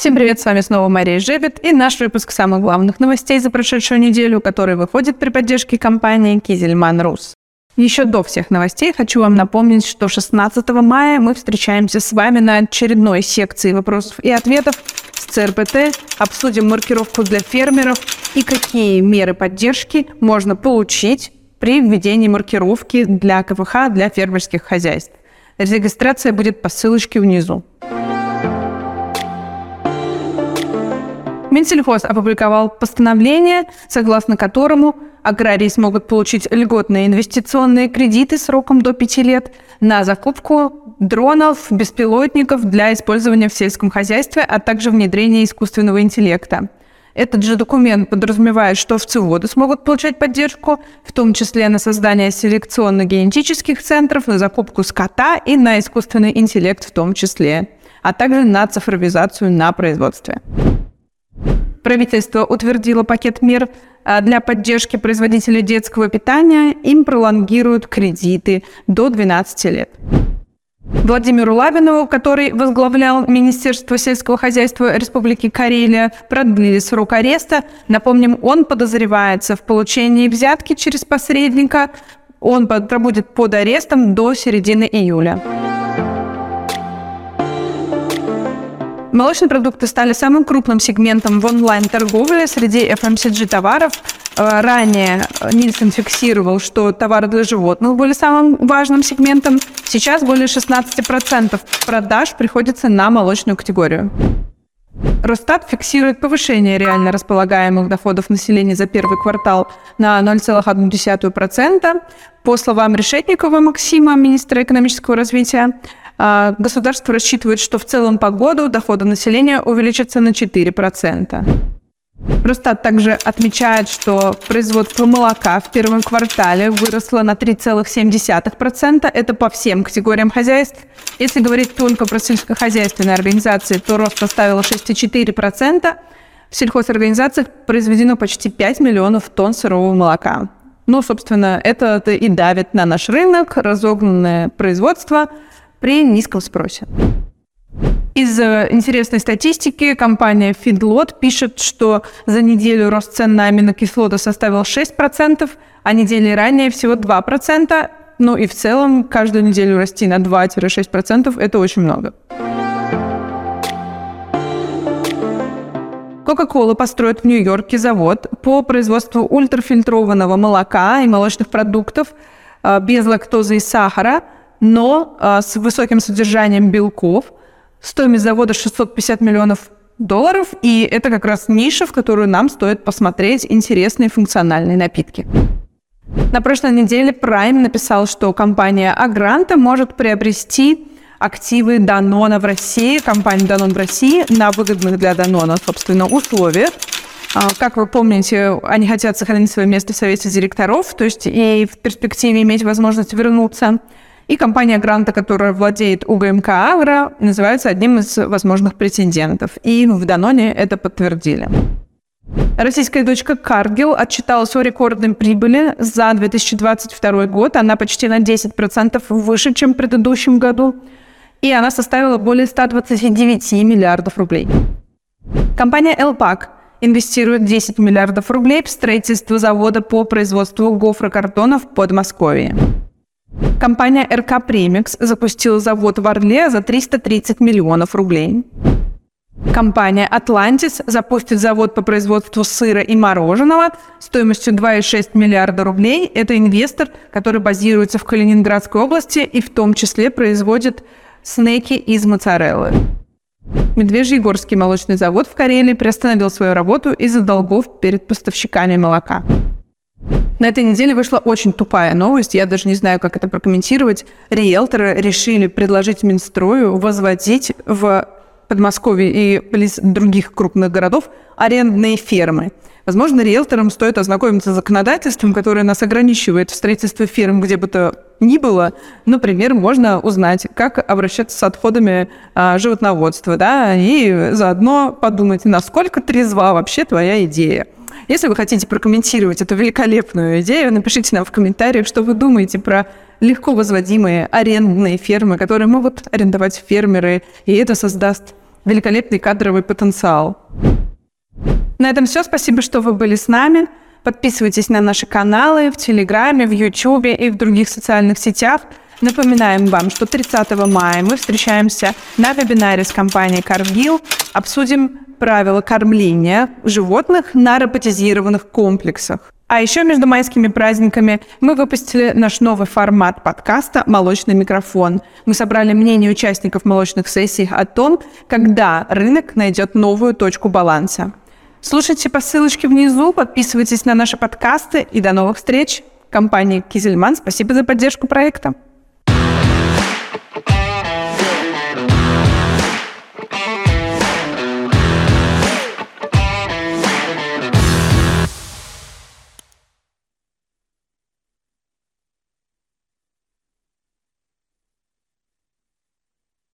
Всем привет, с вами снова Мария Жебет и наш выпуск самых главных новостей за прошедшую неделю, который выходит при поддержке компании Кизельман Рус. Еще до всех новостей хочу вам напомнить, что 16 мая мы встречаемся с вами на очередной секции вопросов и ответов с ЦРПТ, обсудим маркировку для фермеров и какие меры поддержки можно получить при введении маркировки для КВХ для фермерских хозяйств. Регистрация будет по ссылочке внизу. Минсельхоз опубликовал постановление, согласно которому аграрии смогут получить льготные инвестиционные кредиты сроком до 5 лет на закупку дронов, беспилотников для использования в сельском хозяйстве, а также внедрение искусственного интеллекта. Этот же документ подразумевает, что овцеводы смогут получать поддержку, в том числе на создание селекционно-генетических центров, на закупку скота и на искусственный интеллект в том числе, а также на цифровизацию на производстве. Правительство утвердило пакет мер а, для поддержки производителей детского питания. Им пролонгируют кредиты до 12 лет. Владимиру Лавинову, который возглавлял Министерство сельского хозяйства Республики Карелия, продлили срок ареста. Напомним, он подозревается в получении взятки через посредника. Он пробудет под арестом до середины июля. Молочные продукты стали самым крупным сегментом в онлайн-торговле среди FMCG товаров. Э, ранее Нильсон фиксировал, что товары для животных были самым важным сегментом. Сейчас более 16% продаж приходится на молочную категорию. Росстат фиксирует повышение реально располагаемых доходов населения за первый квартал на 0,1%. По словам Решетникова Максима, министра экономического развития, а, государство рассчитывает, что в целом по году доходы населения увеличатся на 4%. Росстат также отмечает, что производство молока в первом квартале выросло на 3,7%. Это по всем категориям хозяйств. Если говорить только про сельскохозяйственные организации, то рост составил 6,4%. В сельхозорганизациях произведено почти 5 миллионов тонн сырого молока. Ну, собственно, это и давит на наш рынок, разогнанное производство – при низком спросе. Из э, интересной статистики компания Feedlot пишет, что за неделю рост цен на аминокислоты составил 6%, а недели ранее всего 2%. Ну и в целом каждую неделю расти на 2-6% – это очень много. Coca-Cola построит в Нью-Йорке завод по производству ультрафильтрованного молока и молочных продуктов э, без лактозы и сахара – но а, с высоким содержанием белков. Стоимость завода 650 миллионов долларов, и это как раз ниша, в которую нам стоит посмотреть интересные функциональные напитки. На прошлой неделе Prime написал, что компания Агранта может приобрести активы Данона в России, компанию Данон в России на выгодных для Данона, собственно, условиях. А, как вы помните, они хотят сохранить свое место в совете директоров, то есть и в перспективе иметь возможность вернуться. И компания Гранта, которая владеет УГМК Агро, называется одним из возможных претендентов. И в Даноне это подтвердили. Российская дочка Каргил отчиталась о рекордной прибыли за 2022 год. Она почти на 10% выше, чем в предыдущем году. И она составила более 129 миллиардов рублей. Компания «Элпак» инвестирует 10 миллиардов рублей в строительство завода по производству гофрокартонов в Подмосковье. Компания РК Премикс запустила завод в Орле за 330 миллионов рублей. Компания Atlantis запустит завод по производству сыра и мороженого стоимостью 2,6 миллиарда рублей. Это инвестор, который базируется в Калининградской области и в том числе производит снеки из моцареллы. Медвежьегорский молочный завод в Карелии приостановил свою работу из-за долгов перед поставщиками молока. На этой неделе вышла очень тупая новость, я даже не знаю, как это прокомментировать. Риэлторы решили предложить Минстрою возводить в Подмосковье и близ других крупных городов арендные фермы. Возможно, риэлторам стоит ознакомиться с законодательством, которое нас ограничивает в строительстве ферм, где бы то ни было. Например, можно узнать, как обращаться с отходами а, животноводства, да, и заодно подумать, насколько трезва вообще твоя идея. Если вы хотите прокомментировать эту великолепную идею, напишите нам в комментариях, что вы думаете про легко возводимые арендные фермы, которые могут арендовать фермеры, и это создаст великолепный кадровый потенциал. На этом все. Спасибо, что вы были с нами. Подписывайтесь на наши каналы в Телеграме, в Ютубе и в других социальных сетях. Напоминаем вам, что 30 мая мы встречаемся на вебинаре с компанией Cargill. Обсудим правила кормления животных на роботизированных комплексах. А еще между майскими праздниками мы выпустили наш новый формат подкаста «Молочный микрофон». Мы собрали мнение участников молочных сессий о том, когда рынок найдет новую точку баланса. Слушайте по ссылочке внизу, подписывайтесь на наши подкасты и до новых встреч. Компания Кизельман, спасибо за поддержку проекта.